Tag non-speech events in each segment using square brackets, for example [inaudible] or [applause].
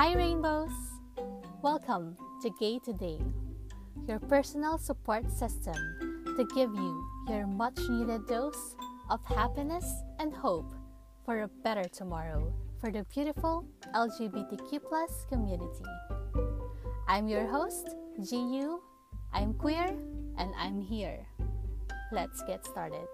Hi, Rainbows! Welcome to Gay Today, your personal support system to give you your much needed dose of happiness and hope for a better tomorrow for the beautiful LGBTQ community. I'm your host, Chiyu. I'm queer and I'm here. Let's get started.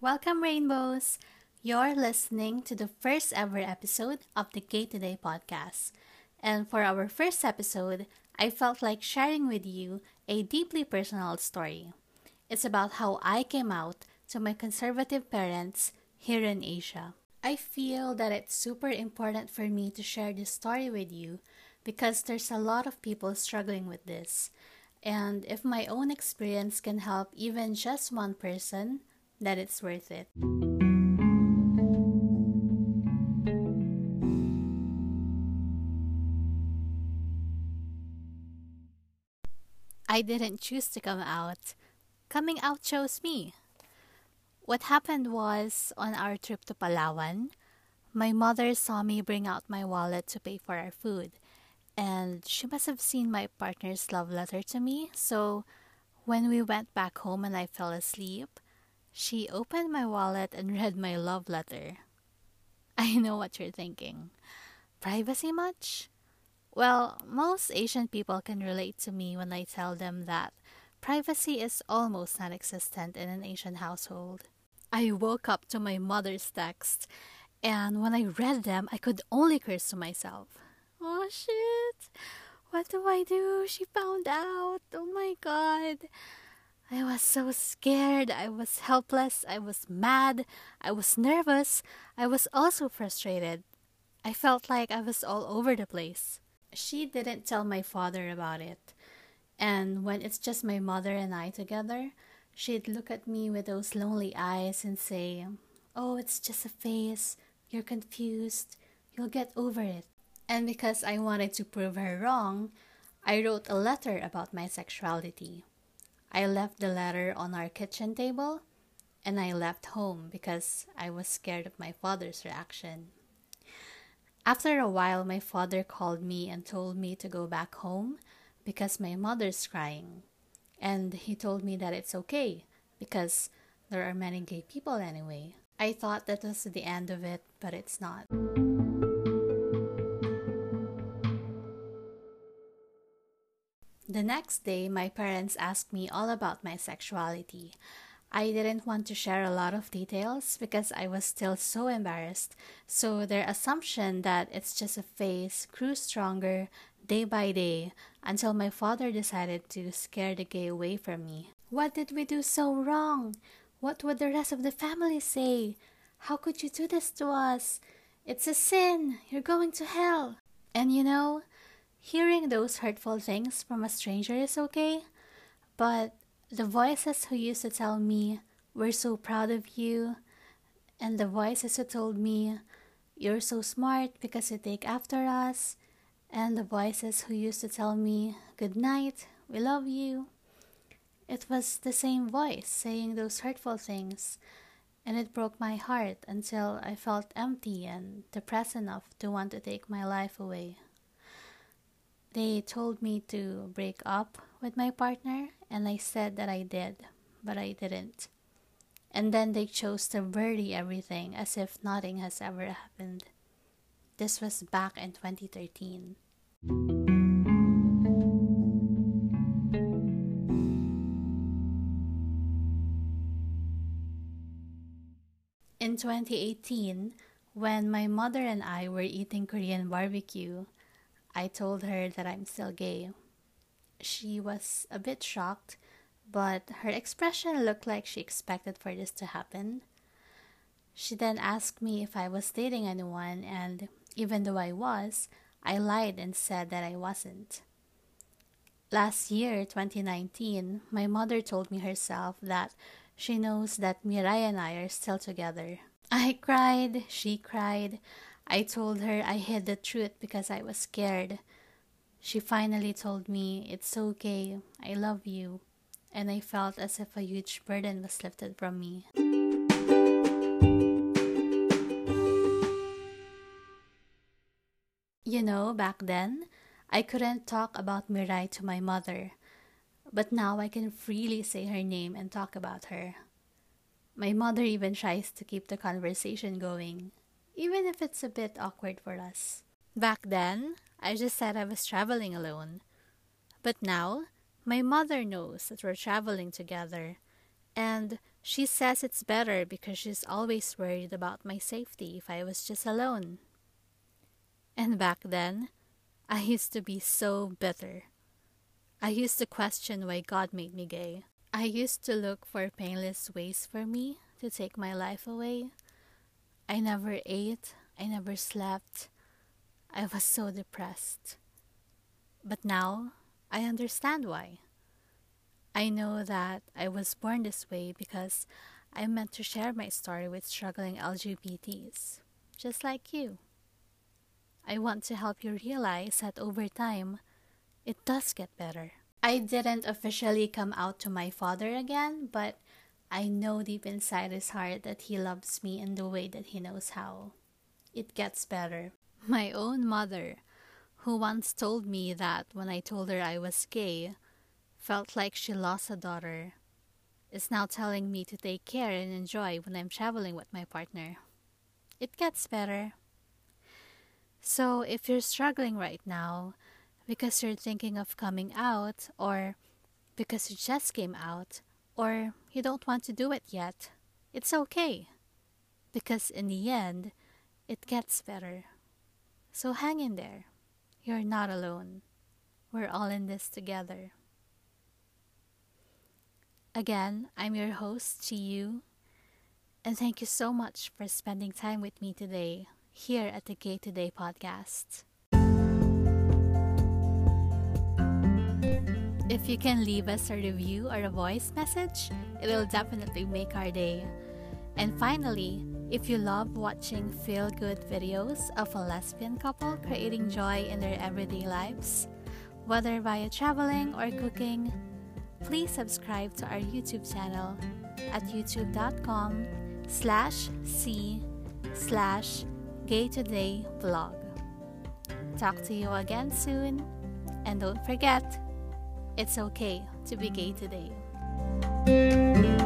Welcome, Rainbows! You're listening to the first ever episode of the Gay Today podcast. And for our first episode, I felt like sharing with you a deeply personal story. It's about how I came out to my conservative parents here in Asia. I feel that it's super important for me to share this story with you because there's a lot of people struggling with this. And if my own experience can help even just one person, that it's worth it. I didn't choose to come out. Coming out chose me. What happened was on our trip to Palawan, my mother saw me bring out my wallet to pay for our food, and she must have seen my partner's love letter to me. So when we went back home and I fell asleep, she opened my wallet and [laughs] read my love letter. I know what you're thinking. Privacy much? Well, most Asian people can relate to me when I tell them that privacy is almost non existent in an Asian household. I woke up to my mother's text, and when I read them, I could only curse to myself. Oh shit! What do I do? She found out! Oh my god! I was so scared. I was helpless. I was mad. I was nervous. I was also frustrated. I felt like I was all over the place. She didn't tell my father about it. And when it's just my mother and I together, she'd look at me with those lonely eyes and say, Oh, it's just a phase. You're confused. You'll get over it. And because I wanted to prove her wrong, I wrote a letter about my sexuality. I left the letter on our kitchen table and I left home because I was scared of my father's reaction. After a while, my father called me and told me to go back home because my mother's crying. And he told me that it's okay because there are many gay people anyway. I thought that was the end of it, but it's not. The next day, my parents asked me all about my sexuality. I didn't want to share a lot of details because I was still so embarrassed, so their assumption that it's just a phase grew stronger day by day until my father decided to scare the gay away from me. What did we do so wrong? What would the rest of the family say? How could you do this to us? It's a sin. You're going to hell. And you know, Hearing those hurtful things from a stranger is okay, but the voices who used to tell me, We're so proud of you, and the voices who told me, You're so smart because you take after us, and the voices who used to tell me, Good night, we love you. It was the same voice saying those hurtful things, and it broke my heart until I felt empty and depressed enough to want to take my life away. They told me to break up with my partner, and I said that I did, but I didn't. And then they chose to bury everything as if nothing has ever happened. This was back in 2013. In 2018, when my mother and I were eating Korean barbecue, I told her that I'm still gay. She was a bit shocked, but her expression looked like she expected for this to happen. She then asked me if I was dating anyone, and even though I was, I lied and said that I wasn't. Last year, 2019, my mother told me herself that she knows that Mirai and I are still together. I cried, she cried. I told her I hid the truth because I was scared. She finally told me, It's okay, I love you, and I felt as if a huge burden was lifted from me. You know, back then, I couldn't talk about Mirai to my mother, but now I can freely say her name and talk about her. My mother even tries to keep the conversation going, even if it's a bit awkward for us. Back then, I just said I was traveling alone. But now, my mother knows that we're traveling together, and she says it's better because she's always worried about my safety if I was just alone. And back then, I used to be so bitter. I used to question why God made me gay. I used to look for painless ways for me to take my life away. I never ate, I never slept. I was so depressed. But now I understand why. I know that I was born this way because I meant to share my story with struggling LGBTs, just like you. I want to help you realize that over time, it does get better. I didn't officially come out to my father again, but I know deep inside his heart that he loves me in the way that he knows how. It gets better. My own mother, who once told me that when I told her I was gay, felt like she lost a daughter, is now telling me to take care and enjoy when I'm traveling with my partner. It gets better. So, if you're struggling right now because you're thinking of coming out, or because you just came out, or you don't want to do it yet, it's okay. Because in the end, it gets better. So hang in there. You're not alone. We're all in this together. Again, I'm your host, Chiyu, and thank you so much for spending time with me today here at the Gay Today podcast. If you can leave us a review or a voice message, it'll definitely make our day. And finally, if you love watching feel good videos of a lesbian couple creating joy in their everyday lives, whether via traveling or cooking, please subscribe to our YouTube channel at youtube.com slash c slash Gay Today vlog. Talk to you again soon, and don't forget, it's okay to be gay mm. today.